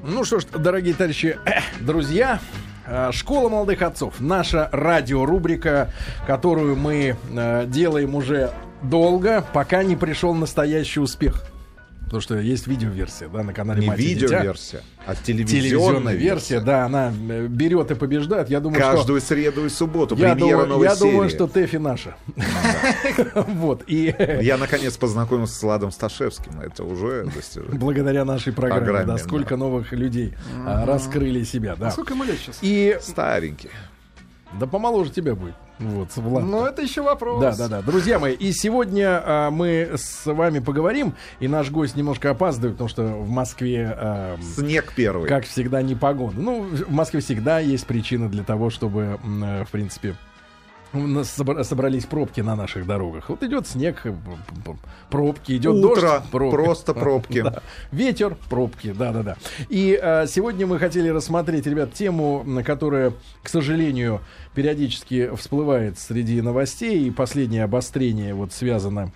Ну что ж, дорогие товарищи, э, друзья, Школа молодых отцов. Наша радиорубрика, которую мы э, делаем уже долго, пока не пришел настоящий успех. Потому что есть видеоверсия, да, на канале Не «Мать и видеоверсия, а телевизионная, Телевизионная версия, да, она берет и побеждает. Я думаю, Каждую что... среду и субботу Я, премьера думаю, новой я серии. думаю, что Тэфи наша. Вот, и Я наконец познакомился с Владом Сташевским. Это уже достижение. благодаря нашей программе, да. сколько новых людей а, раскрыли себя, да. Сколько ему лет сейчас? И Старенький. Да помоложе тебя будет. Вот, Влад. Ну, это еще вопрос. Да, да, да. Друзья мои, и сегодня а, мы с вами поговорим, и наш гость немножко опаздывает, потому что в Москве, а, Снег первый. как всегда, не погода. Ну, в Москве всегда есть причины для того, чтобы, э, в принципе, у нас собра- собрались пробки на наших дорогах. Вот идет снег, пробки, идет Утро, дождь, пробки. просто пробки. Да. Ветер, пробки, да-да-да. И э, сегодня мы хотели рассмотреть, ребят, тему, которая, к сожалению, периодически всплывает среди новостей. И последнее обострение вот связано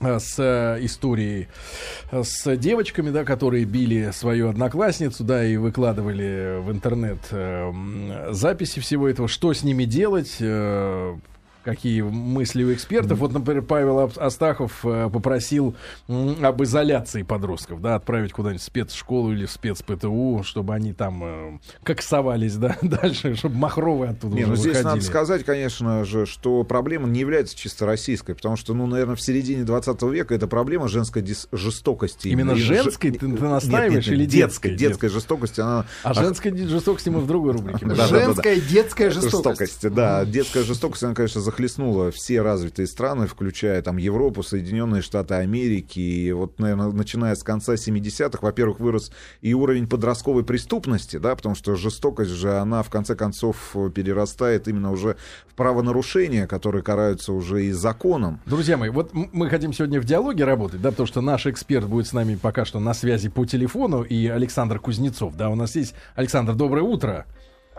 с э, историей э, с девочками, да, которые били свою одноклассницу, да, и выкладывали в интернет э, записи всего этого, что с ними делать, э, какие мысли у экспертов. Вот, например, Павел Ав- Астахов э, попросил об изоляции подростков, да, отправить куда-нибудь в спецшколу или в спецПТУ, чтобы они там э, коксовались, да, дальше, чтобы махровые оттуда Не, уже ну здесь выходили. надо сказать, конечно же, что проблема не является чисто российской, потому что, ну, наверное, в середине 20 века это проблема женской дис- жестокости. Именно И же- женской ты- ты Нет, настаиваешь нет, нет, или детской? детской? Детской жестокости, она... А женской жестокости мы в другой рубрике. Женская детская жестокость. Жестокость, да. Детская жестокость, она, конечно, захлестнула все развитые страны, включая там Европу, Соединенные Штаты Америки. И вот, наверное, начиная с конца 70-х, во-первых, вырос и уровень подростковой преступности, да, потому что жестокость же, она в конце концов перерастает именно уже в правонарушения, которые караются уже и законом. Друзья мои, вот мы хотим сегодня в диалоге работать, да, потому что наш эксперт будет с нами пока что на связи по телефону, и Александр Кузнецов, да, у нас есть. Александр, доброе утро.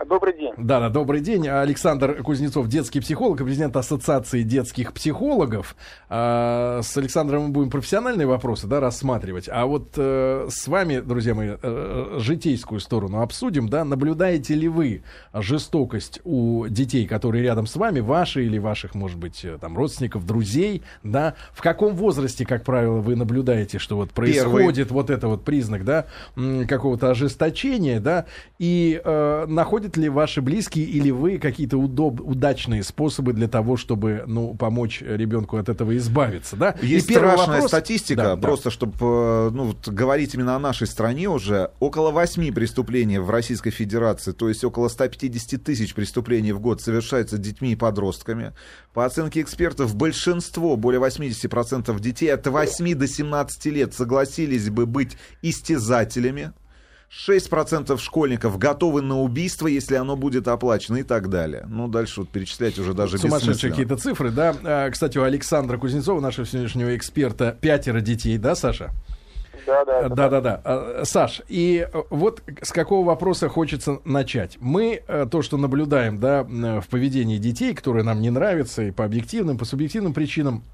Добрый день. Да, да, добрый день. Александр Кузнецов, детский психолог, и президент Ассоциации детских психологов. А, с Александром мы будем профессиональные вопросы да, рассматривать. А вот э, с вами, друзья мои, э, житейскую сторону обсудим. Да? Наблюдаете ли вы жестокость у детей, которые рядом с вами, ваши или ваших, может быть, э, там, родственников, друзей? Да? В каком возрасте, как правило, вы наблюдаете, что вот происходит вот это вот признак да, какого-то ожесточения, да? И э, находят ли ваши близкие или вы какие-то удоб- удачные способы для того, чтобы ну, помочь ребенку от этого избавиться? Да? И Есть первый страшная вопрос- статистика, Да, да. просто чтобы ну, вот, говорить именно о нашей стране уже, около 8 преступлений в Российской Федерации, то есть около 150 тысяч преступлений в год совершаются детьми и подростками. По оценке экспертов, большинство, более 80% детей от 8 до 17 лет согласились бы быть истязателями. 6% школьников готовы на убийство, если оно будет оплачено и так далее. Ну, дальше вот перечислять уже даже Сумасшедшие какие-то цифры, да. А, Кстати, у Александра Кузнецова, нашего сегодняшнего эксперта, пятеро детей, да, Саша? Да, да. Да, да, да. Саш, и вот с какого вопроса хочется начать? Мы э, то, что наблюдаем, да, в поведении детей, которые нам не нравятся и по объективным, по субъективным причинам,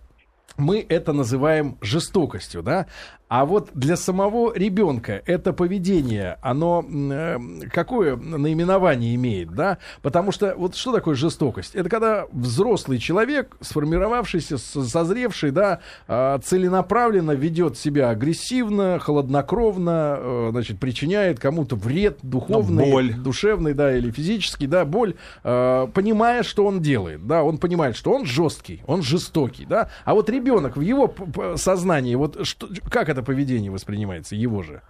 мы это называем жестокостью, да? А вот для самого ребенка это поведение, оно э, какое наименование имеет, да? Потому что вот что такое жестокость? Это когда взрослый человек, сформировавшийся, созревший, да, а, целенаправленно ведет себя агрессивно, холоднокровно, э, значит, причиняет кому-то вред духовный, боль. душевный, да, или физический, да, боль, э, понимая, что он делает, да, он понимает, что он жесткий, он жестокий, да, а вот ребенок в его сознании, вот что, как это поведение воспринимается, его же?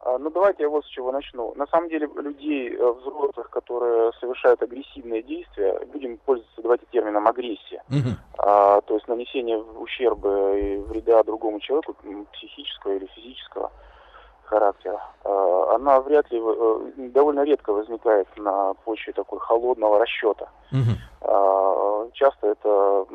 А, Ну, давайте я вот с чего начну. На самом деле, людей, э, взрослых, которые совершают агрессивные действия, будем пользоваться, давайте, термином агрессия. Мгм. А, то есть нанесение ущерба и вреда другому человеку, психического или физического характера, а, она вряд ли, э, довольно редко возникает на почве такой холодного расчета. Мгм. А, часто это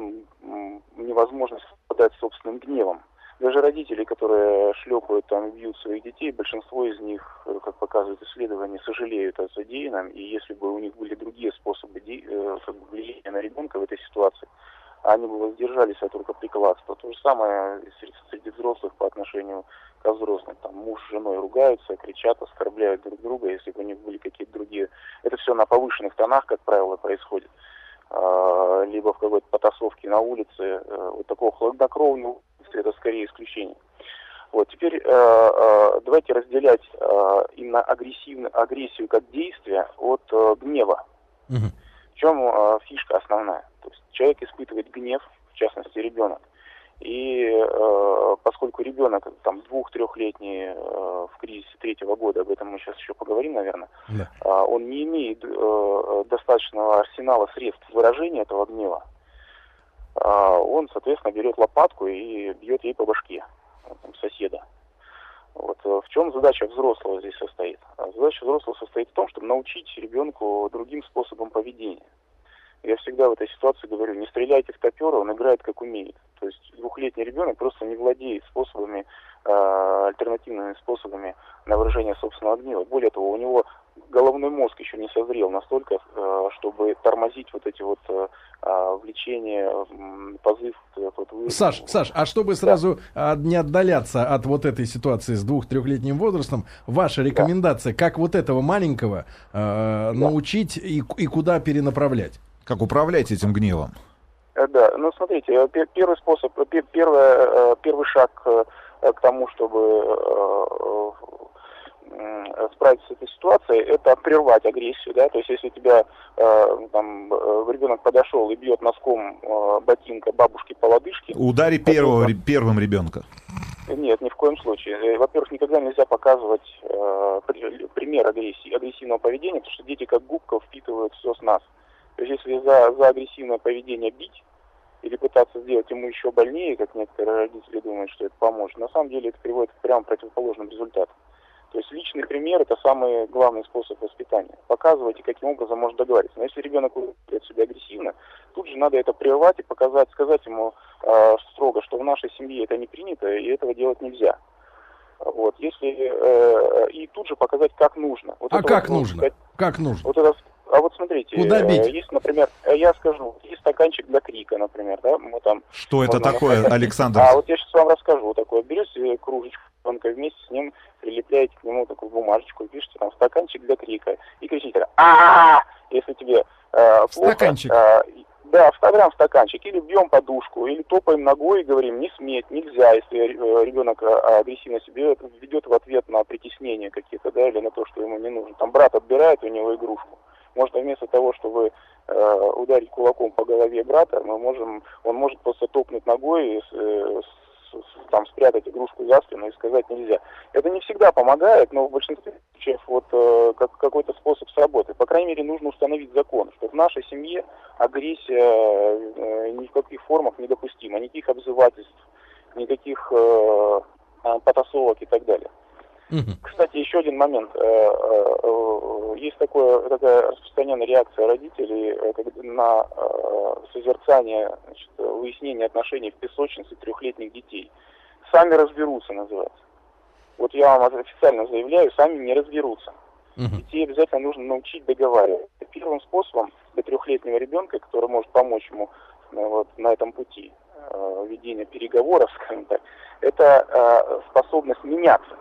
невозможность совладать с собственным гневом. Даже родители, которые шлепают там бьют своих детей, большинство из них, э, как показывают исследования, сожалеют о содеянном, и если бы у них были другие способы э, как бы влияния на ребенка в этой ситуации, они бы воздержались от рукоприкладства. То же самое среди взрослых по отношению ко взрослым. Там муж с женой ругаются, кричат, оскорбляют друг друга, если бы у них были какие-то другие. Это все на повышенных тонах, как правило, происходит. А, либо в какой-то потасовке на улице. Э, вот такого хладнокровного это скорее исключение. Вот, теперь э, э, давайте разделять э, именно агрессивную агрессию как действие от э, гнева. Угу. В чем э, фишка основная? То есть человек испытывает гнев, в частности ребенок. И э, поскольку ребенок там двух-трехлетний э, в кризисе третьего года, об этом мы сейчас еще поговорим, наверное, да. э, он не имеет э, достаточного арсенала средств выражения этого гнева, э, он, соответственно, берет лопатку и бьет ей по башке там, соседа. Вот. Э, в чем задача взрослого здесь состоит? Задача взрослого состоит в том, чтобы научить ребенку другим способом поведения. Я всегда в этой ситуации говорю, не стреляйте в топера, он играет как умеет. То есть двухлетний ребенок просто не владеет способами, э, альтернативными способами на выражение собственного гнева. Более того, у него головной мозг еще не созрел настолько, э, чтобы тормозить вот эти вот э, влечения, позыв. Вот, вы... Саш, Саш, а чтобы сразу да. не отдаляться от вот этой ситуации с двух-трехлетним возрастом, ваша рекомендация, да. как вот этого маленького э, да. научить и, и куда перенаправлять? Как управлять этим гневом? Э, да, ну смотрите, э, первый способ, э, первый, первый шаг к тому, чтобы справиться с этой ситуацией, это прервать агрессию, да, то есть если тебя там ребенок подошел и бьет носком ботинка бабушки по лодыжке. Удари первого, это, первым ребенка. Нет, ни в коем случае. Во-первых, никогда нельзя показывать э, пример агрессии, агрессивного поведения, потому что дети как губка впитывают все с нас. То есть если за, за агрессивное поведение бить или пытаться сделать ему еще больнее, как некоторые родители думают, что это поможет, на самом деле это приводит к прямо противоположным результатам. То есть личный пример – это самый главный способ воспитания. Показывайте, каким образом можно договориться. Но если ребенок ведет себя агрессивно, тут же надо это прервать и показать, сказать ему э, строго, что в нашей семье это не принято и этого делать нельзя. Вот, если э, и тут же показать, как нужно. Вот а как вот, нужно? Сказать, как нужно? Вот это а вот смотрите, Куда бить? Э, есть, например, э, я скажу, есть стаканчик для крика, например, да, мы там... Что это такое, Александр? А вот я сейчас вам расскажу такое. Берете кружечку, тонко вместе с ним прилепляете к нему такую бумажечку, пишите там стаканчик для крика и кричите а если тебе э, плохо... Стаканчик. Да, вставляем в стаканчик, или бьем подушку, или топаем ногой и говорим, не сметь, нельзя, если ребенок агрессивно себя ведет в ответ на притеснение какие-то, да, или на то, что ему не нужно. Там брат отбирает у него игрушку. Может, вместо того, чтобы э, ударить кулаком по голове брата, мы можем, он может просто топнуть ногой и э, там спрятать игрушку за спину и сказать нельзя. Это не всегда помогает, но в большинстве случаев вот э, как, какой-то способ сработает. По крайней мере, нужно установить закон, что в нашей семье агрессия э, ни в каких формах недопустима, никаких обзывательств, никаких э, потасовок и так далее. Угу. Кстати, еще один момент. Э, э, э, есть такое, такая распространенная реакция родителей на созерцание, значит, выяснение отношений в песочнице трехлетних детей. Сами разберутся, называется. Вот я вам официально заявляю, сами не разберутся. Угу. Детей обязательно нужно научить договаривать. Первым способом для трехлетнего ребенка, который может помочь ему вот, на этом пути ведения переговоров, скажем так, это способность меняться.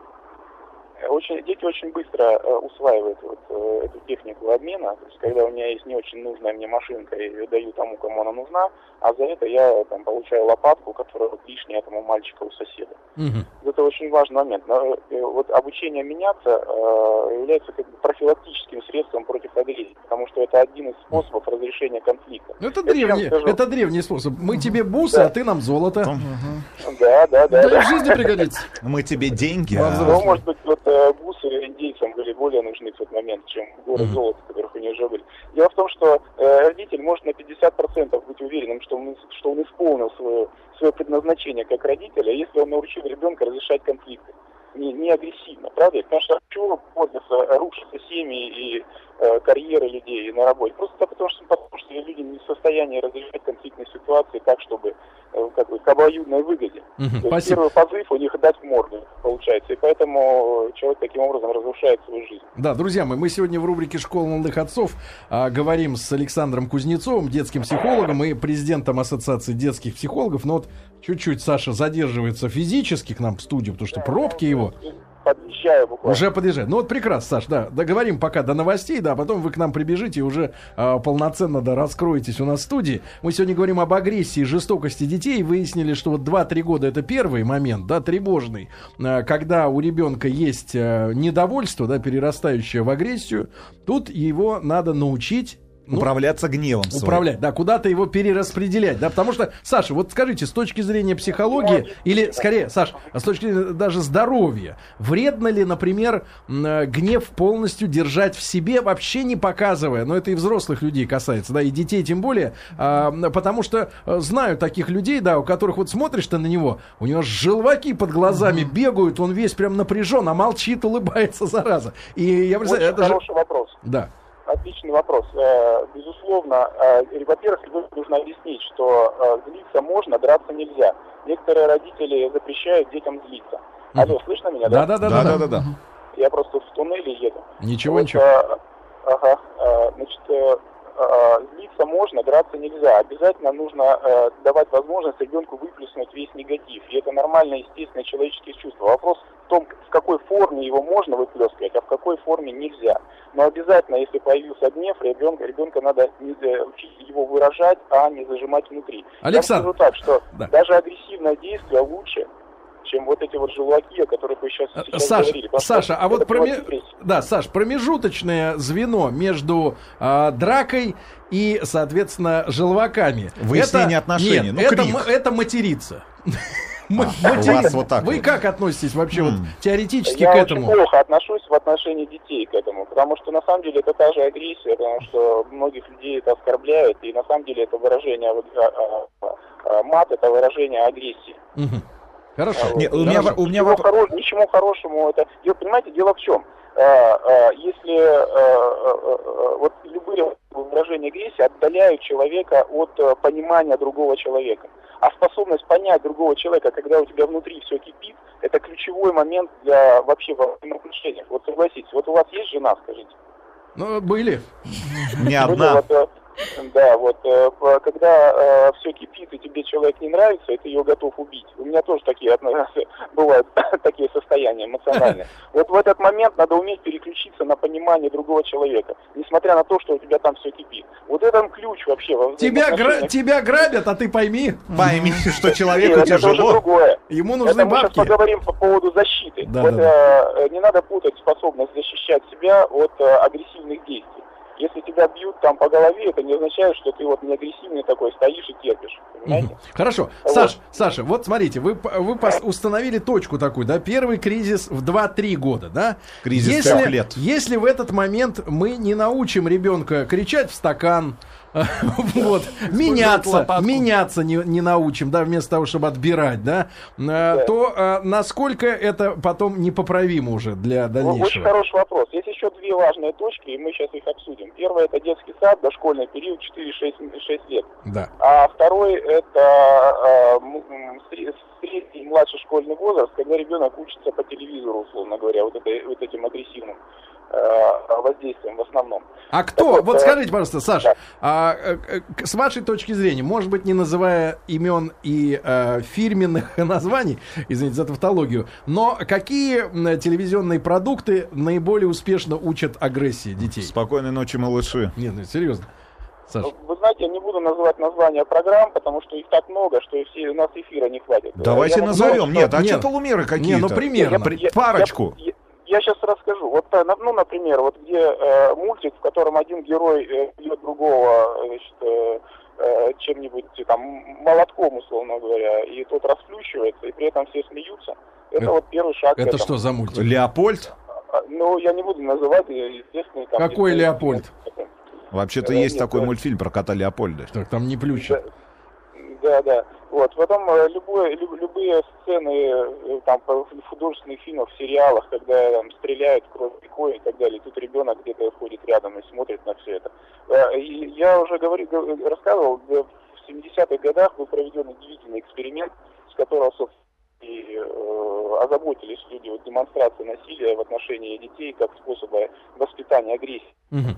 Очень, дети очень быстро э, усваивают вот, э, эту технику обмена. То есть, когда у меня есть не очень нужная мне машинка, я ее даю тому, кому она нужна, а за это я там, получаю лопатку, которая вот, лишняя этому мальчику у соседа. Угу. Это очень важный момент. Но, э, вот обучение меняться э, является как бы профилактическим средством против агрессии, потому что это один из способов разрешения конфликта. Ну, это, древний, это древний способ. Мы угу. тебе бусы, да. а ты нам золото. Угу. Да, да, да. Да, да. в жизни пригодится. Мы тебе деньги. А... Ну, может быть, вот э, бусы индейцам были более нужны в тот момент, чем горы mm-hmm. золота, которых у них уже были. Дело в том, что э, родитель может на 50% быть уверенным, что он, что он исполнил свое, свое предназначение как родитель, а если он научил ребенка разрешать конфликты не, не агрессивно, правда? Потому что чего пользуются, рушатся семьи и э, карьеры людей на работе? Просто потому что, потому что люди не в состоянии разрешать конфликтные ситуации так, чтобы э, как бы, к обоюдной выгоде. Угу, То есть первый позыв у них дать морду. Получается, и поэтому человек таким образом разрушает свою жизнь. Да, друзья мои, мы сегодня в рубрике «Школа молодых отцов» а, говорим с Александром Кузнецовым, детским психологом и президентом Ассоциации детских психологов. Но вот чуть-чуть Саша задерживается физически к нам в студию, потому что пробки его подъезжаю буквально. Уже подъезжает. Ну вот прекрасно, Саш, да. Договорим пока до новостей, да, а потом вы к нам прибежите и уже э, полноценно да, раскроетесь у нас в студии. Мы сегодня говорим об агрессии и жестокости детей. Выяснили, что вот 2-3 года это первый момент, да, тревожный, э, когда у ребенка есть э, недовольство, да, перерастающее в агрессию. Тут его надо научить ну, управляться гневом. Управлять, да, куда-то его перераспределять, да, потому что, Саша, вот скажите, с точки зрения психологии, или, скорее, Саш, с точки зрения даже здоровья, вредно ли, например, э, гнев полностью держать в себе, вообще не показывая, но это и взрослых людей касается, да, и детей тем более, а, потому что э, знаю таких людей, да, у которых вот смотришь ты на него, у него желваки под глазами mm-hmm. бегают, он весь прям напряжен, а молчит, улыбается, зараза. И я представляю, это хороший же... вопрос. Да отличный вопрос. Э, безусловно, э, во-первых, нужно объяснить, что э, злиться можно, драться нельзя. Некоторые родители запрещают детям злиться. Алло, слышно меня, да? Да, да, да, да, да, да. Я просто в туннеле еду. Ничего, вот, ничего. Ага, значит, злиться можно, драться нельзя. Обязательно нужно давать возможность ребенку выплеснуть весь негатив. И это нормальное, естественное человеческие чувства. Вопрос том, в какой форме его можно выплескивать, а в какой форме нельзя. Но обязательно, если появился гнев, ребенка, ребенка надо не, э, учить его выражать, а не зажимать внутри. Александр, Я скажу так, что да. даже агрессивное действие лучше, чем вот эти вот желваки, о которых вы сейчас, сейчас Саш, говорили. Саша, а вот проме... да, Саш, промежуточное звено между э, дракой и, соответственно, желваками. Выяснение это... отношений. Нет, ну, это, это материться. А, вот так Вы как относитесь вообще вот теоретически к этому? Я очень плохо отношусь в отношении детей к этому, потому что на самом деле это та же агрессия, потому что многих людей это оскорбляет, и на самом деле это выражение, а, а, мат это выражение агрессии. Хорошо. Не, у меня, у меня ничего, хоро... ничего хорошему это. Дело, понимаете, дело в чем? Если вот любые выражения агрессии отдаляют человека от понимания другого человека. А способность понять другого человека, когда у тебя внутри все кипит, это ключевой момент для вообще во взаимоотношениях. Вот согласитесь, вот у вас есть жена, скажите? Ну, были. Не одна. Да, вот э, когда э, все кипит и тебе человек не нравится, и ты ее готов убить. У меня тоже такие бывают такие состояния эмоциональные. Вот в этот момент надо уметь переключиться на понимание другого человека, несмотря на то, что у тебя там все кипит. Вот это ключ вообще. Во тебя, гра- тебя грабят, а ты пойми. Пойми, что человеку тяжело. Это другое. Ему нужны это бабки. Мы сейчас поговорим по поводу защиты. Да, вот, да, да. Э, не надо путать способность защищать себя от э, агрессивных действий. Если тебя бьют там по голове, это не означает, что ты вот не агрессивный такой стоишь и терпишь. Понимаете? Хорошо. Вот. Саш, Саша, вот смотрите, вы, вы установили точку такую, да, первый кризис в 2-3 года, да? Кризис если, 3 лет. Если в этот момент мы не научим ребенка кричать в стакан, вот, меняться, меняться не, не научим, да, вместо того, чтобы отбирать, да, да. то а, насколько это потом непоправимо уже для дальнейшего? Очень хороший вопрос. Есть еще две важные точки, и мы сейчас их обсудим. Первое это детский сад, дошкольный период 4-6 лет. Да. А второй это а, средний младший школьный возраст, когда ребенок учится по телевизору, условно говоря, вот, это, вот этим агрессивным Э, воздействием в основном. А кто, так вот, э, скажите, пожалуйста, Саша, да. а, э, с вашей точки зрения, может быть, не называя имен и а, фирменных названий, извините за тавтологию, но какие телевизионные продукты наиболее успешно учат агрессии детей? Спокойной ночи, малыши. Нет, ну серьезно. Саша. Вы знаете, я не буду называть названия программ, потому что их так много, что все, у нас эфира не хватит. Давайте я назовем. Нет, а что полумеры какие-то? Не, ну примерно. Я, я, Парочку. Я, я сейчас расскажу. Вот, э, ну, например, вот где э, мультик, в котором один герой э, бьет другого, значит, э, э, чем-нибудь там молотком, условно говоря, и тот расплющивается, и при этом все смеются. Это, это вот первый шаг. Это что за мультик? Леопольд? Ну, я не буду называть, естественно. Там, Какой Леопольд? Вообще-то есть нет, такой мультфильм про кота Леопольда. Так, там не плющит. Да, да. Вот. Потом э, любое, люб, любые сцены э, там, художественных фильмов, сериалах, когда там, стреляют кровь рекой и так далее, тут ребенок где-то ходит рядом и смотрит на все это. Э, и я уже говорил, рассказывал, в 70-х годах был проведен удивительный эксперимент, с которого, собственно, и э, озаботились люди вот, демонстрацией насилия в отношении детей как способа воспитания агрессии. Мгм.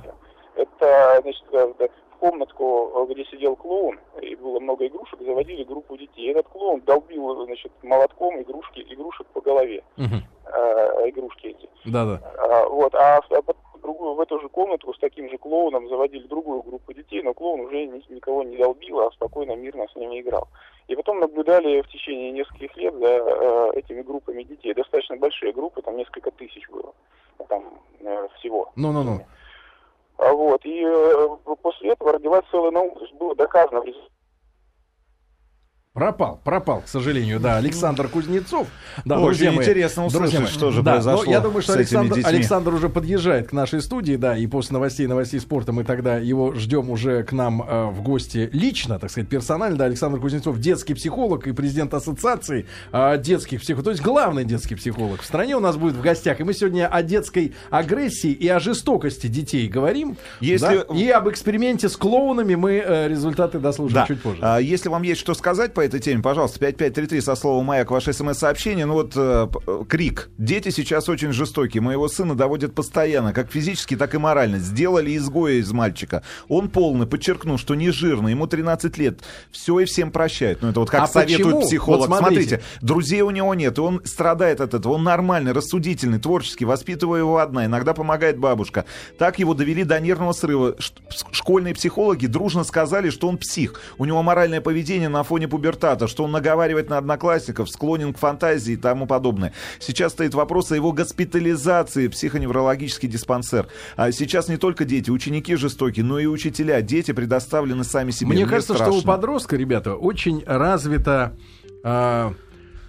Это, значит, в комнатку, где сидел клоун, и было много игрушек, заводили группу детей. Этот клоун долбил, значит, молотком игрушки, игрушек по голове, Мгм. э, игрушки эти. Да-да. А, вот, а в, а другую, в эту же комнату с таким же клоуном заводили другую группу детей, но клоун уже ни- никого не долбил, а спокойно, мирно с ними играл. И потом наблюдали в течение нескольких лет за э, этими группами детей. Достаточно большие группы, там несколько тысяч было там э, всего. Ну-ну-ну. А Вот, и э, после этого родилась целая наука. То есть было доказано в результате Пропал, пропал, к сожалению, да, Александр Кузнецов. Да, Очень друзья мои, интересно услышать, друзья мои, что же да, произошло но я думаю, что Александр. Александр уже подъезжает к нашей студии, да, и после новостей, новостей спорта мы тогда его ждем уже к нам э, в гости лично, так сказать, персонально. Да, Александр Кузнецов, детский психолог и президент ассоциации э, детских психологов, то есть главный детский психолог в стране у нас будет в гостях. И мы сегодня о детской агрессии и о жестокости детей говорим. Если- да, И об эксперименте с клоунами мы э, результаты дослушаем Да. чуть позже. А, если вам есть что сказать по этой теме, пожалуйста, 5533 со словом «Маяк» ваше смс-сообщение. Ну вот э, э, крик. Дети сейчас очень жестокие. Моего сына доводят постоянно, как физически, так и морально. Сделали изгоя из мальчика. Он полный, подчеркну, что не жирный, ему 13 лет. Все и всем прощает. Ну это вот как А советует почему? психолог. Вот смотрите. смотрите, друзей у него нет, и он страдает от этого. Он нормальный, рассудительный, творческий, воспитывая его одна. Иногда помогает бабушка. Так его довели до нервного срыва. Школьные психологи дружно сказали, что он псих. У него моральное поведение на фоне пубертата, что он наговаривает на одноклассников, склонен к фантазии и тому подобное. Сейчас стоит вопрос о его госпитализации в психоневрологический диспансер. А сейчас не только дети, ученики жестокие, но и учителя. Дети предоставлены сами себе. Мне кажется, что у страшно. подростка, ребята, очень развито а,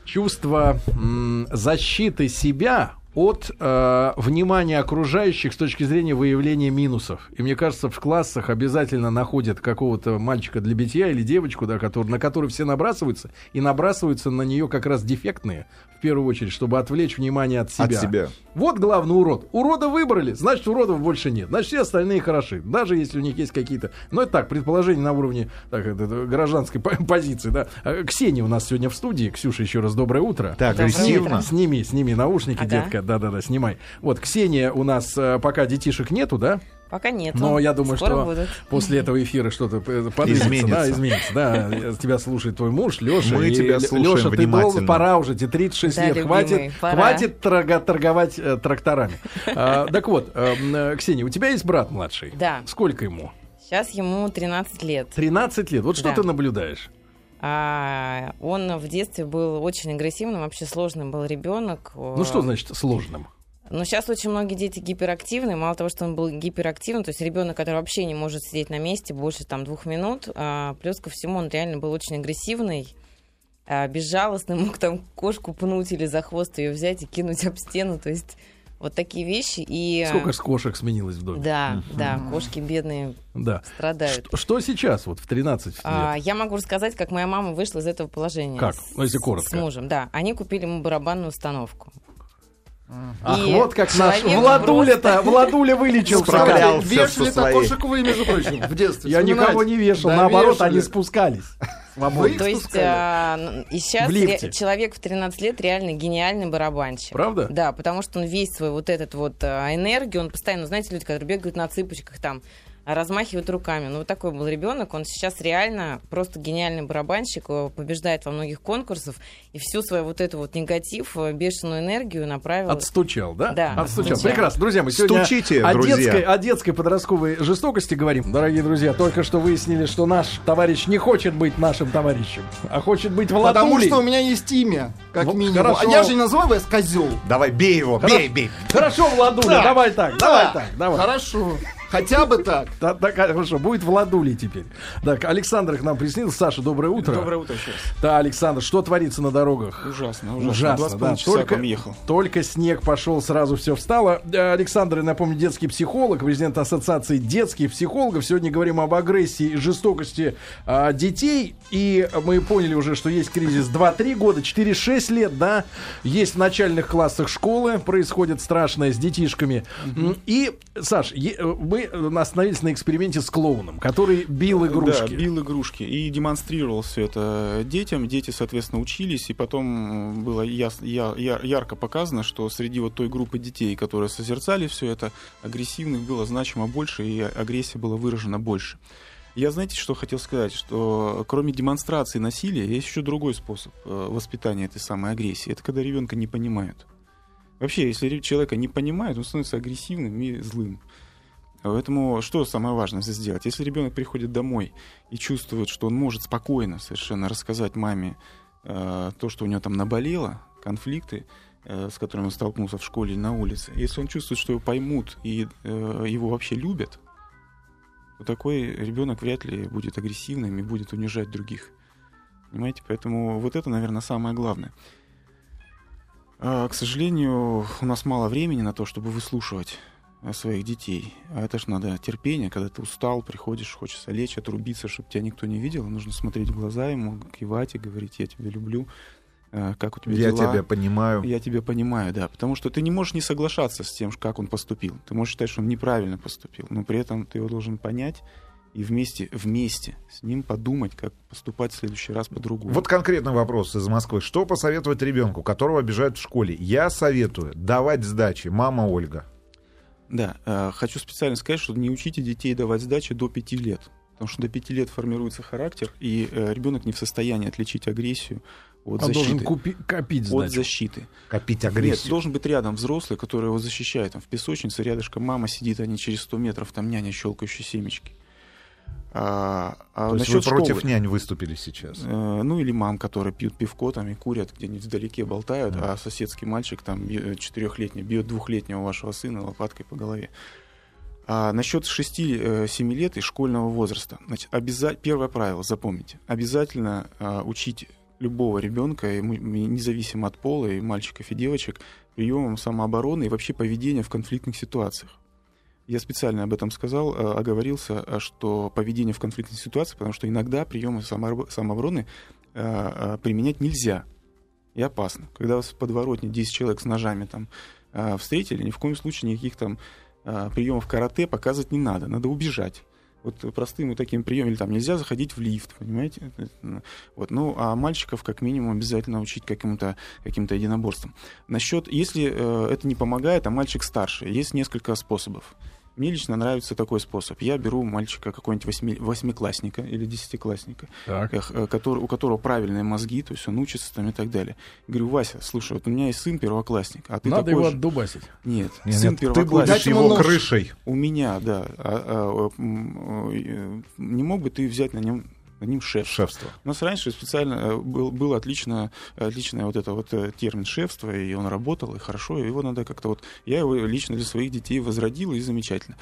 чувство м, защиты себя от э, внимания окружающих с точки зрения выявления минусов. И мне кажется, в классах обязательно находят какого-то мальчика для битья или девочку, да, который, на который все набрасываются, и набрасываются на нее как раз дефектные, первую очередь, чтобы отвлечь внимание от себя. От себя. Вот главный урод. Урода выбрали, значит, уродов больше нет. Значит, все остальные хороши. Даже если у них есть какие-то... Ну, это так, предположение на уровне так, это, гражданской по- позиции, да. А, Ксения у нас сегодня в студии. Ксюша, еще раз доброе утро. Так, Доброе агрессивно. утро. Сними, сними наушники, Ага. детка. Да-да-да, снимай. Вот, Ксения у нас э, пока детишек нету, да? Пока нет. Но я думаю, Скоро что будут. после этого эфира что-то э, Изменится. Да, изменится. Да, Э, тебя слушает твой муж, Леша. Мы тебя слушаем Леша, ты должен, пора уже, тебе 36 Да, лет, любимый, хватит, пора. хватит торга- торговать э, тракторами. А, Так вот, э, м, э, Ксения, у тебя есть брат младший? Да. Сколько ему? Сейчас ему 13 лет. 13 лет. Вот что Да. ты наблюдаешь? А, он в детстве был очень агрессивным, вообще сложным был ребенок. Ну что значит сложным? Но сейчас очень многие дети гиперактивны. Мало того, что он был гиперактивным, то есть ребенок, который вообще не может сидеть на месте больше там двух минут, а, плюс ко всему он реально был очень агрессивный, а, безжалостный, мог там кошку пнуть или за хвост ее взять и кинуть об стену. То есть вот такие вещи. И, Сколько ж кошек сменилось в доме? Да, да, кошки бедные Да. страдают. Что, что сейчас, вот в 13 лет? А, я могу рассказать, как моя мама вышла из этого положения. Как? С- Ну, если коротко. С мужем, да. Они купили ему барабанную установку. Ах, и вот как наш Владуля-то, Владуля вылечился. Справлялся Вешали со своей. кошек вы, между прочим, в детстве. Я никого не вешал, Да, наоборот, вешали. они спускались. Вы их То есть а, и сейчас В ре- человек в 13 лет реально гениальный барабанщик. Правда? Да, потому что он весь свой вот этот вот а, энергию, он постоянно, знаете, люди, которые бегают на цыпочках там, размахивают руками. Ну, вот такой был ребенок. Он сейчас реально просто гениальный барабанщик, э, побеждает во многих конкурсах и всю свою вот эту вот негатив, э, бешеную энергию направил. Отстучал, да? Да, Отстучал. отстучал. Прекрасно. Друзья, мы сегодня Стучите, о, друзья. детской, о детской подростковой жестокости говорим. Дорогие друзья, только что выяснили, что наш товарищ не хочет быть нашим товарищем, а хочет быть Владулей. Потому что у меня есть имя, как Вот минимум. хорошо. А я же не называю вас козел. Давай, бей его, бей, бей. Хорошо, Владуля, Да. давай так, давай так, давай. Хорошо. Хотя бы так. Да, да, хорошо, будет Владулей теперь. Так, Александр к нам приснился. Саша, доброе утро. Доброе утро еще раз. Да, Александр, что творится на дорогах? Ужасно, ужасно. Ужасно, да. Только, ехал. только снег пошел, сразу все встало. Александр, я напомню, детский психолог, президент Ассоциации детских психологов. Сегодня говорим об агрессии и жестокости а, детей. И мы поняли уже, что есть кризис 2-3 года, 4-6 лет, да. Есть в начальных классах школы, происходит страшное с детишками. М, И, Саш, е- мы мы остановились на эксперименте с клоуном, который бил игрушки. Да, бил игрушки и демонстрировал все это детям. Дети, соответственно, учились, и потом было яс- я- я- ярко показано, что среди вот той группы детей, которые созерцали все это, агрессивных было значимо больше, и агрессия была выражена больше. Я, знаете, что хотел сказать, что кроме демонстрации насилия есть еще другой способ э, воспитания этой самой агрессии. Это когда ребенка не понимают. Вообще, если человека не понимают, он становится агрессивным и злым. Поэтому что самое важное сделать? Если ребенок приходит домой и чувствует, что он может спокойно совершенно рассказать маме э, то, что у него там наболело, конфликты, э, с которыми он столкнулся в школе или на улице, если он чувствует, что его поймут и э, его вообще любят, то такой ребенок вряд ли будет агрессивным и будет унижать других. Понимаете? Поэтому вот это, наверное, самое главное. А, к сожалению, у нас мало времени на то, чтобы выслушивать своих детей. А это ж надо терпение, когда ты устал, приходишь, хочется лечь, отрубиться, чтобы тебя никто не видел. Нужно смотреть в глаза ему, кивать и говорить, я тебя люблю, э, как у тебя Я дела. тебя понимаю. Я тебя понимаю, да. Потому что ты не можешь не соглашаться с тем, как он поступил. Ты можешь считать, что он неправильно поступил, но при этом ты его должен понять и вместе, вместе с ним подумать, как поступать в следующий раз по-другому. Вот конкретный вопрос из Москвы. Что посоветовать ребенку, которого обижают в школе? Я советую давать сдачи. Мама Ольга. Да, э, хочу специально сказать, что не учите детей давать сдачи до 5 лет. Потому что до 5 лет формируется характер, и э, ребенок не в состоянии отличить агрессию от Он должен защиты. купи- копить От сдачу. защиты. Копить Нет, агрессию. должен быть рядом взрослый, который его защищает. Там в песочнице рядышком мама сидит, они через 100 метров, там няня щелкающие семечки. А, а То есть вы против школы, нянь выступили сейчас. э, ну или мам, которые пьют пивко там и курят, где-нибудь вдалеке болтают, Да. а соседский мальчик там бьё- четырехлетний бьет двухлетнего вашего сына лопаткой по голове. А насчет 6-7 лет и школьного возраста. Значит, обяза- Первое правило, запомните. Обязательно а, учить любого ребенка, ему- независимо от пола, и мальчиков, и девочек, приемам самообороны и вообще поведения в конфликтных ситуациях. Я специально об этом сказал, а, оговорился, а, что поведение в конфликтных ситуациях, потому что иногда приемы самообо- самообороны а, применять нельзя и опасно. Когда вас в подворотне 10 человек с ножами там встретили, ни в коем случае никаких там приемов карате показывать не надо, надо убежать. Вот простым вот таким приемом, или там нельзя заходить в лифт, понимаете? Ну, Вот, ну, а мальчиков как минимум обязательно учить каким-то каким-то единоборствам. Насчет, если э, это не помогает, а мальчик старше, есть несколько способов. Мне лично нравится такой способ. Я беру мальчика какого-нибудь восьми, восьмиклассника или десятиклассника, Так. э, который, у которого правильные мозги, то есть он учится там и так далее. Говорю, Вася, слушай, вот у меня есть сын первоклассник, а ты Надо такой его же. отдубасить. Нет, Нет, сын нет, ты первоклассник. будешь Дайте ему его нож. крышей. У меня, да. А- а, э, не мог бы ты взять на нем над ним шеф? Шефство. У нас раньше специально э, был, был отлично, отличный вот это вот э, термин шефство, и он работал, и хорошо, и его надо как-то вот... Я его лично для своих детей возродил, и замечательно.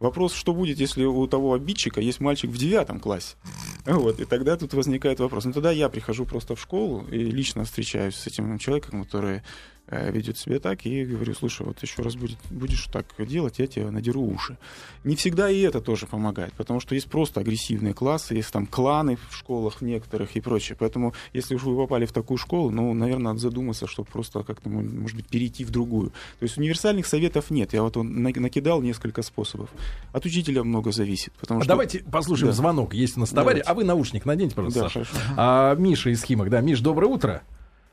Вопрос, что будет, если у того обидчика есть мальчик в девятом классе? Вот, и тогда тут возникает вопрос. Ну, тогда я прихожу просто в школу и лично встречаюсь с этим человеком, который ведет себя так, и говорю, слушай, вот еще раз будет, будешь так делать, я тебе надеру уши. Не всегда и это тоже помогает, потому что есть просто агрессивные классы, есть там кланы в школах некоторых и прочее. Поэтому, если уж вы попали в такую школу, ну, наверное, надо задуматься, чтобы просто как-то, мо- может быть, перейти в другую. То есть универсальных советов нет. Я вот он на- накидал несколько способов. От учителя много зависит. Потому А что... Давайте послушаем Да. звонок. Есть у нас товарищ. А вы наушник наденьте, пожалуйста, Да, Саша. хорошо. А, Миша из Химок. Да, Миш, доброе утро.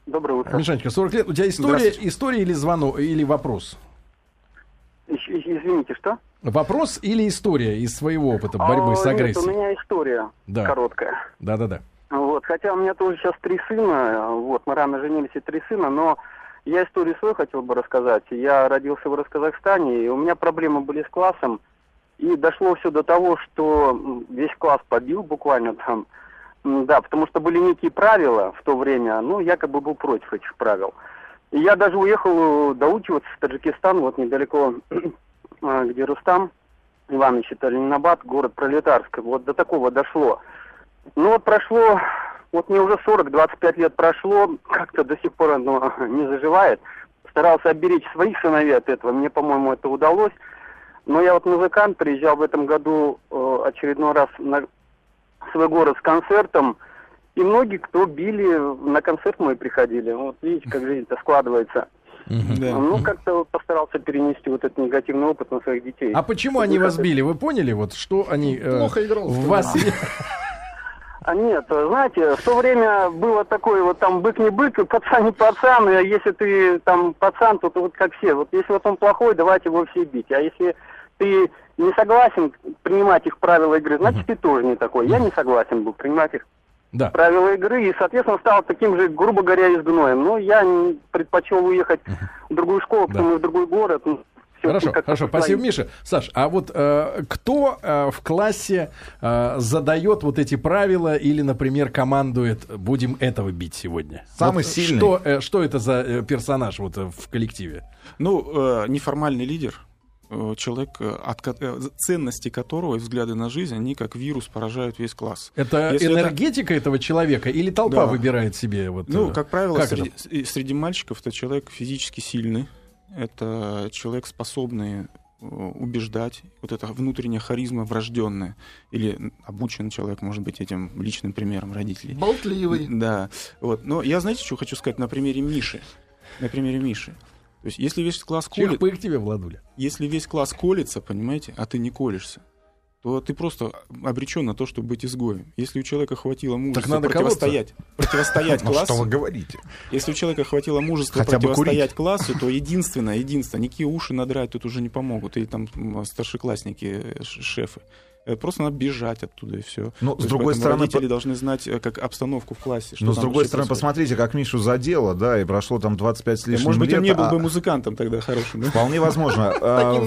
Доброе утро. Мишанечка, 40 лет. У тебя история, история или звонок, или вопрос? Извините, что? Вопрос или история из своего опыта борьбы А, с нет, агрессией? у меня история Да. короткая. Да, да, да. Вот, хотя у меня тоже сейчас три сына, вот, мы рано женились и три сына, но я историю свою хотел бы рассказать. Я родился в Казахстане, и у меня проблемы были с классом, и дошло все до того, что весь класс побил буквально там. М, Да, потому что были некие правила в то время, ну, якобы был против этих правил. И я даже уехал э, доучиваться в Таджикистан, вот недалеко, э, где Рустам Иванович, это Ленинабад, город Пролетарск. Вот до такого дошло. Ну вот прошло, вот мне уже 40-25 лет прошло, как-то до сих пор оно не заживает. Старался оберечь своих сыновей от этого, мне, по-моему, это удалось. Но я вот музыкант, приезжал в этом году э, очередной раз на свой город с концертом, и многие, кто били, на концерт мой приходили. Вот видите, как жизнь-то складывается. Да. Ну, как-то вот постарался перенести вот этот негативный опыт на своих детей. А почему они вас били? Вы поняли, вот что они э, Плохо играл, в вас... А нет, знаете, в то время было такое, вот там бык не бык, и пацан не пацан, и если ты там пацан, то ты вот как все. Вот если вот он плохой, давайте его все бить. А если ты не согласен принимать их правила игры, значит ты тоже не такой. Я не согласен был принимать их Да. правила игры и, соответственно, стал таким же, грубо говоря, изгноем. Но я н- предпочел уехать в другую школу, Да. потом и в другой город. Ну, Хорошо, хорошо, спасибо. Миша. Саш, а вот э, кто э, в классе э, задает вот эти правила или, например, командует «будем этого бить сегодня»? Самый Вот сильный. Что, э, что это за э, персонаж вот э, в коллективе? Ну, э, неформальный лидер, человек, э, от э, ценности которого и взгляды на жизнь, они как вирус поражают весь класс. Это Если это- энергетика этого человека или толпа Да. выбирает себе вот? Ну, э, как правило, как среди, это? среди мальчиков это человек физически сильный, это человек, способный э, убеждать, вот эта внутренняя харизма врожденная, или обученный человек, может быть, этим личным примером родителей. Болтливый. Да, вот. Но я, знаете, что хочу сказать на примере Миши? На примере Миши. То есть, если весь класс колет, Чих к тебе, Владуля. если весь класс колется, понимаете, а ты не колешься, то ты просто обречен на то, чтобы быть изгоем. Если у человека хватило мужества надо противостоять, противостоять Ну, что классу, вы говорите? если у человека хватило мужества Хотя противостоять классу, то единственное, единственное, никакие уши надрать тут уже не помогут, или там старшеклассники, э, шефы. Э, Просто надо бежать оттуда и все. Ну, с другой стороны, родители по- должны знать э, как обстановку в классе. Что Но с там другой стороны, происходит. посмотрите, как Мишу задело, да, и прошло там 25 с Э, лишним Может быть, он не лет, был а- бы музыкантом тогда хорошим, да? Вполне возможно.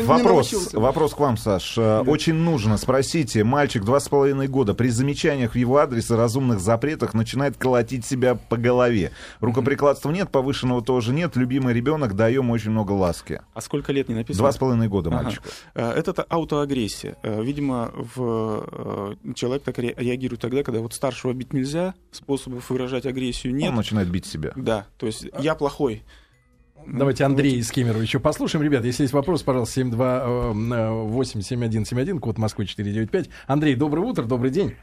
Вопрос, вопрос к вам, Саш. Очень нужно. Спросите, мальчик два с половиной года при замечаниях в его адрес и разумных запретах начинает колотить себя по голове. Рукоприкладства нет, повышенного тоже нет. Любимый ребенок, даем очень много ласки. А сколько лет не написано? Два с половиной года Ага. мальчика. Э, Это аутоагрессия. Видимо, в, э, человек так ре- реагирует тогда, когда вот старшего бить нельзя, способов выражать агрессию нет. Он начинает бить себя. Да, то есть я плохой. Давайте Андрей из Кемерово еще послушаем. Ребят, если есть вопрос, пожалуйста, 728-7171, код Москвы 495. Андрей, доброе утро, добрый день.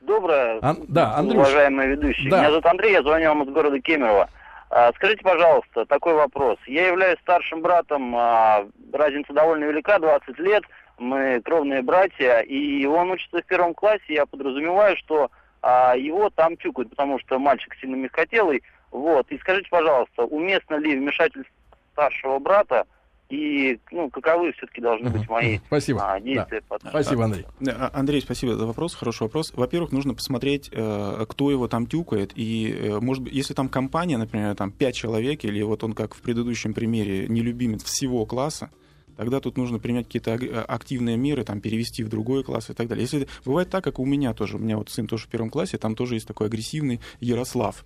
Доброе, Ан- да, Андрюш. уважаемые ведущие. Да. Меня зовут Андрей, я звоню вам из города Кемерово. А, скажите, пожалуйста, такой вопрос. Я являюсь старшим братом, а, разница довольно велика, 20 лет, мы кровные братья, и он учится в первом классе, я подразумеваю, что а, его там тюкают, потому что мальчик сильно мягкотелый. Вот. И скажите, пожалуйста, уместно ли вмешательство старшего брата, и ну, каковы все-таки должны быть мои Спасибо. а, Да. действия отношению Спасибо, Андрей. Да, а- Андрей, спасибо за вопрос, хороший вопрос. Во-первых, нужно посмотреть, э, кто его там тюкает, и, э, может быть, если там компания, например, там пять человек, или вот он, как в предыдущем примере, нелюбимец всего класса, тогда тут нужно принять какие-то э, активные меры, там, перевести в другой класс и так далее. Если бывает так, как у меня тоже, у меня вот сын тоже в первом классе, там тоже есть такой агрессивный Ярослав.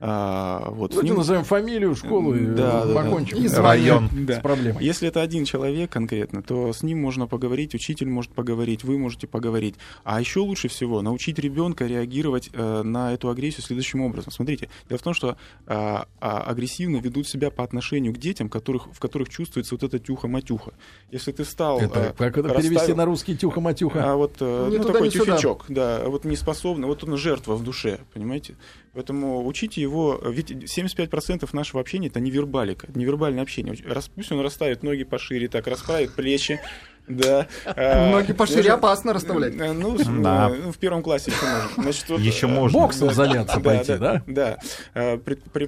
А, вот, с Давайте ним- назовем фамилию, школу и Да, э, да, да. покончим И с Район. Да. проблемой. Если это один человек конкретно, то с ним можно поговорить, учитель может поговорить, вы можете поговорить. А еще лучше всего научить ребенка реагировать э, на эту агрессию следующим образом. Смотрите, дело в том, что а, агрессивно ведут себя по отношению к детям, которых, в которых чувствуется вот эта тюха-матюха. Если ты стал... Это, э, как это перевести расставил- на русский тюха-матюха? а вот э, Ни ну, туда, такой ни сюда. тюфячок, да, вот не способный, вот он жертва в душе, понимаете? Поэтому учите его, ведь 75% нашего общения это невербалика, невербальное общение. Рас- Пусть он расставит ноги пошире, так расправит плечи, да. а, Ноги пошире опасно расставлять. Э, Ну, э, в первом классе еще можно. Значит, вот, Еще э, можно. Боксом заняться пойти, да? Да.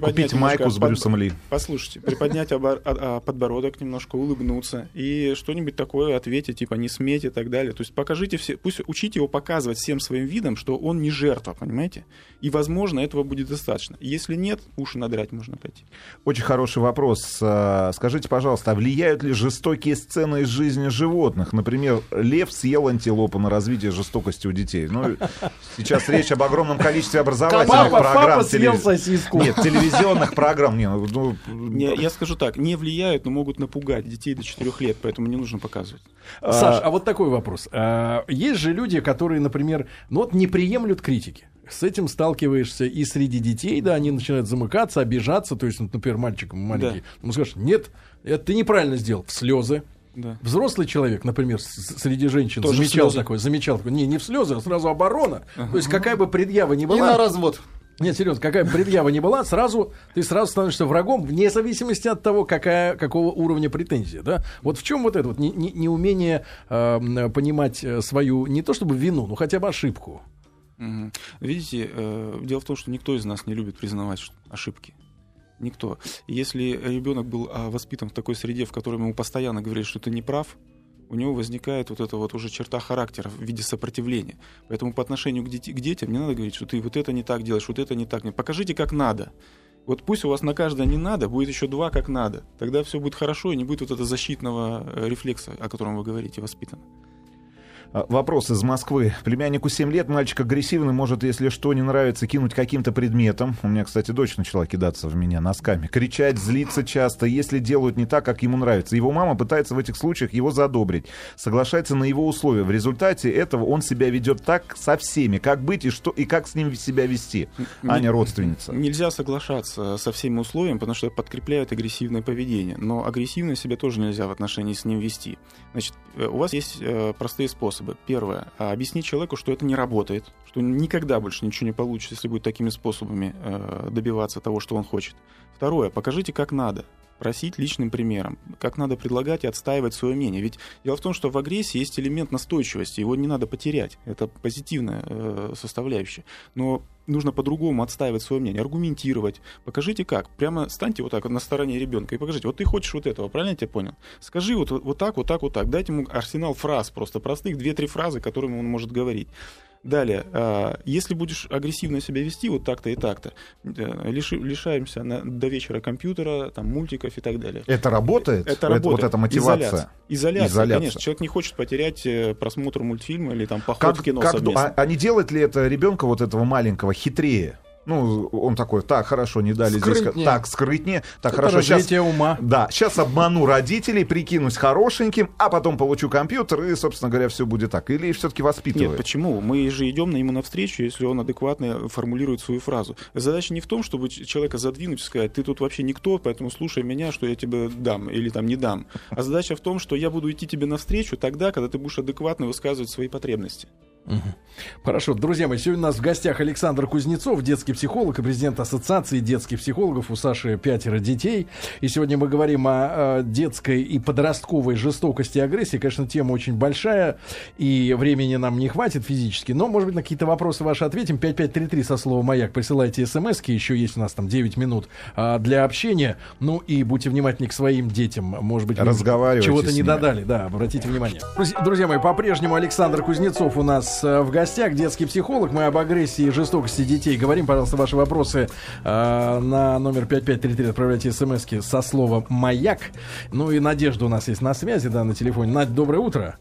Купить майку с Брюсом Ли. Послушайте, приподнять подбородок немножко, улыбнуться и что-нибудь такое ответить, типа не сметь и так далее. То есть покажите все, пусть учите его показывать всем своим видом, что он не жертва, понимаете? И, возможно, этого будет достаточно. Если нет, уши надрать можно пойти. Очень хороший вопрос. Скажите, пожалуйста, а влияют ли жестокие сцены из жизни животных? Например, лев съел антилопу на развитие жестокости у детей. Ну, сейчас речь об огромном количестве образовательных Папа, программ. папа съел телевиз- сосиску. Нет, телевизионных программ. Не, ну, ну, Не, я скажу так, не влияют, но могут напугать детей до 4 лет, поэтому не нужно показывать. Саш, а вот такой вопрос. А, Есть же люди, которые, например, ну вот не приемлют критики. С этим сталкиваешься и среди детей, да, они начинают замыкаться, обижаться. То есть, например, мальчик маленький, ему скажешь, нет, это ты неправильно сделал, в слезы. Да. Взрослый человек, например, среди женщин Тоже замечал такое, замечал такое, не, не в слезы, а сразу оборона. То есть какая бы предъява ни И была, на развод. Нет, серьезно, какая бы предъява ни была, сразу ты сразу становишься врагом, вне зависимости от того, какая, какого уровня претензия. Да? Вот в чем вот это вот не- не- неумение э, понимать свою, не то чтобы вину, но хотя бы ошибку. Видите, э, дело в том, что никто из нас не любит признавать ошибки. Никто. Если ребенок был а, воспитан в такой среде, в которой ему постоянно говорят, что ты не прав, у него возникает вот эта вот уже черта характера в виде сопротивления. Поэтому по отношению к, дети- к детям не надо говорить, что ты вот это не так делаешь, вот это не так. Покажите, как надо. Вот пусть у вас на каждое не надо, будет еще два как надо. Тогда все будет хорошо и не будет вот этого защитного э, рефлекса, о котором вы говорите, воспитан. А, Вопрос из Москвы. Племяннику 7 лет, мальчик агрессивный, может, если что не нравится, кинуть каким-то предметом. У меня, кстати, дочь начала кидаться в меня носками. Кричать, злиться часто, если делают не так, как ему нравится. Его мама пытается в этих случаях его задобрить. Соглашается на его условия. В результате этого он себя ведет так со всеми. Как быть и, что, и как с ним себя вести? Аня родственница. Нельзя соглашаться со всеми условиями, потому что это подкрепляет агрессивное поведение. Но агрессивно себя тоже нельзя в отношении с ним вести. Значит, э, у вас есть э, простые способы. Первое. а, Объяснить человеку, что это не работает, что никогда больше ничего не получится, если будет такими способами э, добиваться того, что он хочет. Второе. Покажите, как надо. Просить личным примером, как надо предлагать и отстаивать свое мнение. Ведь дело в том, что в агрессии есть элемент настойчивости, его не надо потерять. Это позитивная э, составляющая. Но нужно по-другому отстаивать свое мнение, аргументировать. Покажите как. Прямо станьте вот так на стороне ребенка и покажите. Вот ты хочешь вот этого, правильно я тебя понял? Скажи вот, вот так, вот так, вот так. Дайте ему арсенал фраз просто простых, две-три фразы, которыми он может говорить. Далее, а, если будешь агрессивно себя вести вот так-то и так-то, э, лишаемся на- до вечера компьютера, там, мультиков и так далее. Это работает? Это работает. Вот эта мотивация? Изоляция. Изоляция, Изоляция. конечно. Человек не хочет потерять э, просмотр мультфильма или там поход Как, в кино как- совместно. а, а не делает ли это ребенка вот этого маленького хитрее? Ну, он такой, так, хорошо, не дали здесь... Скрытнее. Так, скрытнее. Так, Это хорошо, сейчас... ума. Да, сейчас обману родителей, прикинусь хорошеньким, а потом получу компьютер, и, собственно говоря, все будет так. Или все-таки Нет, воспитывает? почему? Мы же идем на ему навстречу, если он адекватно формулирует свою фразу. Задача не в том, чтобы человека задвинуть и сказать, ты тут вообще никто, поэтому слушай меня, что я тебе дам или там не дам. А задача в том, что я буду идти тебе навстречу тогда, когда ты будешь адекватно высказывать свои потребности. Хорошо, друзья мои, сегодня у нас в гостях Александр Кузнецов, детский психолог и президент Ассоциации детских психологов. У Саши пятеро детей. И сегодня мы говорим о, э, детской и подростковой жестокости и агрессии. Конечно, тема очень большая, и времени нам не хватит физически. Но, может быть, на какие-то вопросы ваши ответим. 5533 со словом «Маяк». Присылайте смс Еще есть у нас там 9 минут а, для общения. Ну и будьте внимательны к своим детям. Может быть, чего-то не додали. Да, обратите внимание. Друзья мои, по-прежнему Александр Кузнецов у нас э, в гостях, детский психолог. Мы об агрессии и жестокости детей говорим. Пожалуйста, ваши вопросы э, на номер 5533 отправляйте смс со словом «Маяк». Ну и Надежда у нас есть на связи, да, на телефоне. Надь, доброе утро.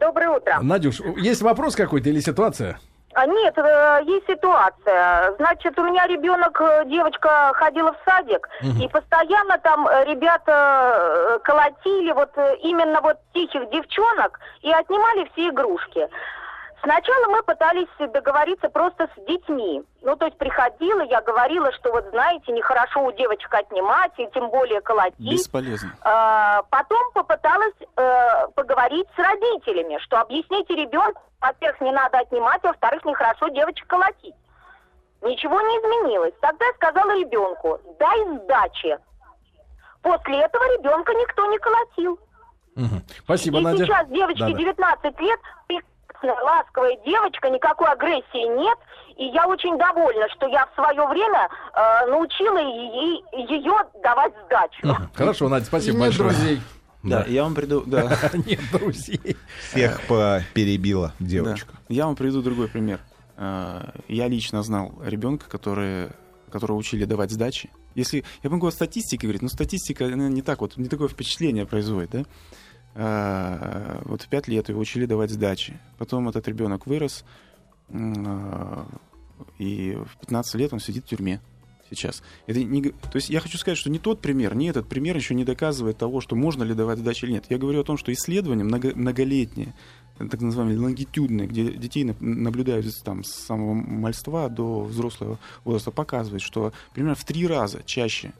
Доброе утро. Надюш, есть вопрос какой-то или ситуация? А, Нет, э, есть ситуация. Значит, у меня ребенок, э, девочка ходила в садик, и постоянно там ребята колотили вот именно вот тихих девчонок и отнимали все игрушки. Сначала мы пытались договориться просто с детьми. Ну, то есть приходила, я говорила, что вот знаете, нехорошо у девочек отнимать, и тем более колотить. Бесполезно. А, Потом попыталась э, поговорить с родителями, что объясните ребенку, во-первых, не надо отнимать, во-вторых, нехорошо девочек колотить. Ничего не изменилось. Тогда я сказала ребенку, дай сдачи. После этого ребенка никто не колотил. Мгм. Спасибо, И Надя. сейчас девочке Да-да. 19 лет, прекрасная, ласковая девочка, никакой агрессии нет. И я очень довольна, что я в свое время э, научила ей, ее давать сдачу. Хорошо, Надя, И спасибо нет большое. друзей. Да, я вам приду... Да. Нет друзей. Всех перебила Да. девочка. Я вам приведу другой пример. Э, Я лично знал ребенка, который, которого учили давать сдачи. Если я могу о статистике говорить, но статистика она не так вот, не такое впечатление производит, да? Э, Вот в пять лет его учили давать сдачи. Потом этот ребенок вырос, э, и в 15 лет он сидит в тюрьме сейчас. Это не, то есть я хочу сказать, что не тот пример, не этот пример еще не доказывает того, что можно ли давать сдачи или нет. Я говорю о том, что исследования много, многолетние, так называемые лонгитюдные, где детей наблюдают там, с самого мальства до взрослого возраста, показывают, что примерно в три раза чаще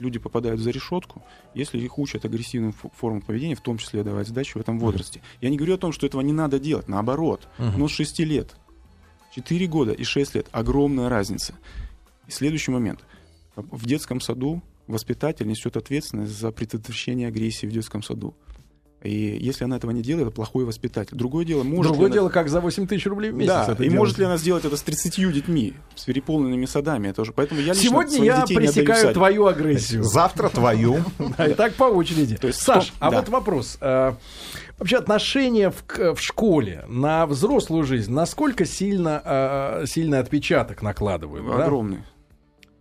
люди попадают за решетку, если их учат агрессивным фо- формам поведения, в том числе давать сдачу в этом возрасте. Я не говорю о том, что этого не надо делать, наоборот, но с 6 лет. 4 года и 6 лет. Огромная разница. И следующий момент. В детском саду воспитатель несет ответственность за предотвращение агрессии в детском саду. И если она этого не делает, это плохой воспитатель. Другое дело, может Другое ли дело, она... как за 8 тысяч рублей в месяц Да, это и делать. может ли она сделать это с 30 детьми, с переполненными садами? Это уже... Поэтому я Сегодня я пресекаю твою агрессию. Завтра твою. И так по очереди. Саш, а вот вопрос. А, Вообще отношение в, в школе на взрослую жизнь, насколько сильно, а, сильный отпечаток накладывают? да?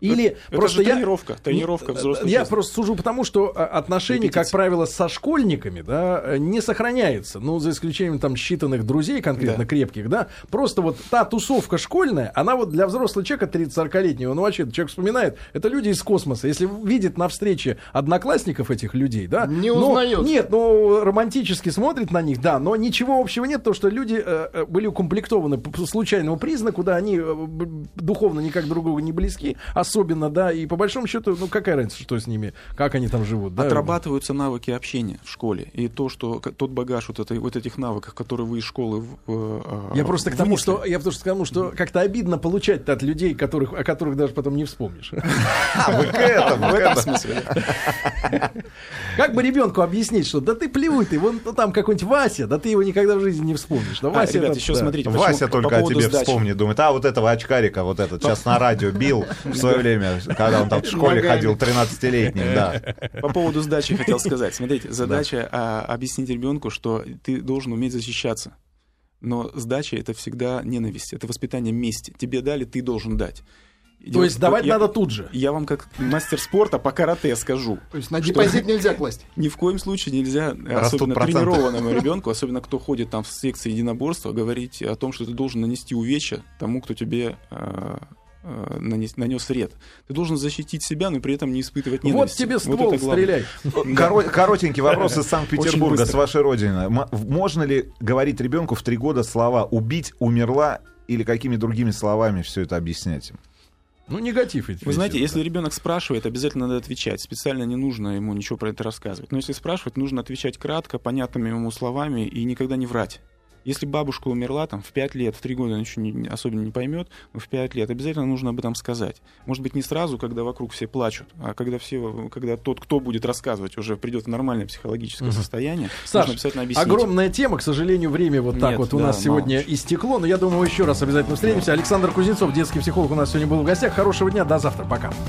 Или Это просто же я... тренировка, тренировка взрослой Я жизни. просто сужу потому, что а, отношения, как Репетиция. правило, со школьниками, да, не сохраняется. Ну, за исключением там считанных друзей конкретно Да. крепких, да. Просто вот та тусовка школьная, она вот для взрослого человека 30-40-летнего, ну, вообще, человек вспоминает, это люди из космоса. Если видит на встрече одноклассников этих людей, да. Не но- узнает. Нет, ну, романтически смотрит на них, да, но ничего общего нет, потому что люди э, э, были укомплектованы по случайному признаку, да, они э, духовно никак друг другу не близки, особенно, да, и по большому счету, ну, какая разница, что с ними, как они там живут, да. Отрабатываются навыки общения в школе. И то, что тот багаж вот, этой, вот этих навыков, которые вы из школы... э, Я просто к тому, вынесли, что я просто к тому, что как-то обидно получать от людей, которых, о которых даже потом не вспомнишь. А, вы к этому, В этом смысле. Как бы ребенку объяснить, что да ты плюй ты, вон там какой-нибудь Вася, да ты его никогда в жизни не вспомнишь. Да А, Вася ребят, это- еще да. смотрите, Вася по только о тебе сдачи. вспомнит, думает, а вот этого очкарика, вот этот, сейчас на радио бил в свое время, когда он там в школе ходил 13-летним, да. По поводу сдачи хотел сказать. Смотрите, задача а, объяснить ребенку, что ты должен уметь защищаться. Но сдача это всегда ненависть, это воспитание мести. Тебе дали, ты должен дать. То Дело есть давать я- надо тут же. Я вам как мастер спорта по карате скажу. То есть на депозит нельзя класть. Ни в коем случае нельзя, Растут особенно проценты. тренированному ребенку, особенно кто ходит там в секции единоборства, говорить о том, что ты должен нанести увечья тому, кто тебе э, нанес, нанес вред. Ты должен защитить себя, но при этом не испытывать Вот ненависти. тебе это ствол, главное. стреляй. Коро- Коротенький вопрос из Санкт-Петербурга, с вашей родины. Можно ли говорить ребенку в три года слова «убить», «умерла» или какими другими словами все это объяснять им? Ну, негатив эти Вы знаете, если ребенок спрашивает, обязательно надо отвечать. Специально не нужно ему ничего про это рассказывать. Но если спрашивать, нужно отвечать кратко, понятными ему словами и никогда не врать. Если бабушка умерла там в 5 лет, в 3 года, она ничего не- особенно не поймет, но в 5 лет обязательно нужно об этом сказать. Может быть, не сразу, когда вокруг все плачут, а когда все, когда тот, кто будет рассказывать, уже придет в нормальное психологическое Мгм. состояние, Саш, нужно обязательно объяснить. Огромная тема, к сожалению, время вот так Нет, вот у да, нас сегодня мало. истекло, но я думаю, еще раз обязательно встретимся. Александр Кузнецов, детский психолог, у нас сегодня был в гостях. Хорошего дня, до завтра, пока.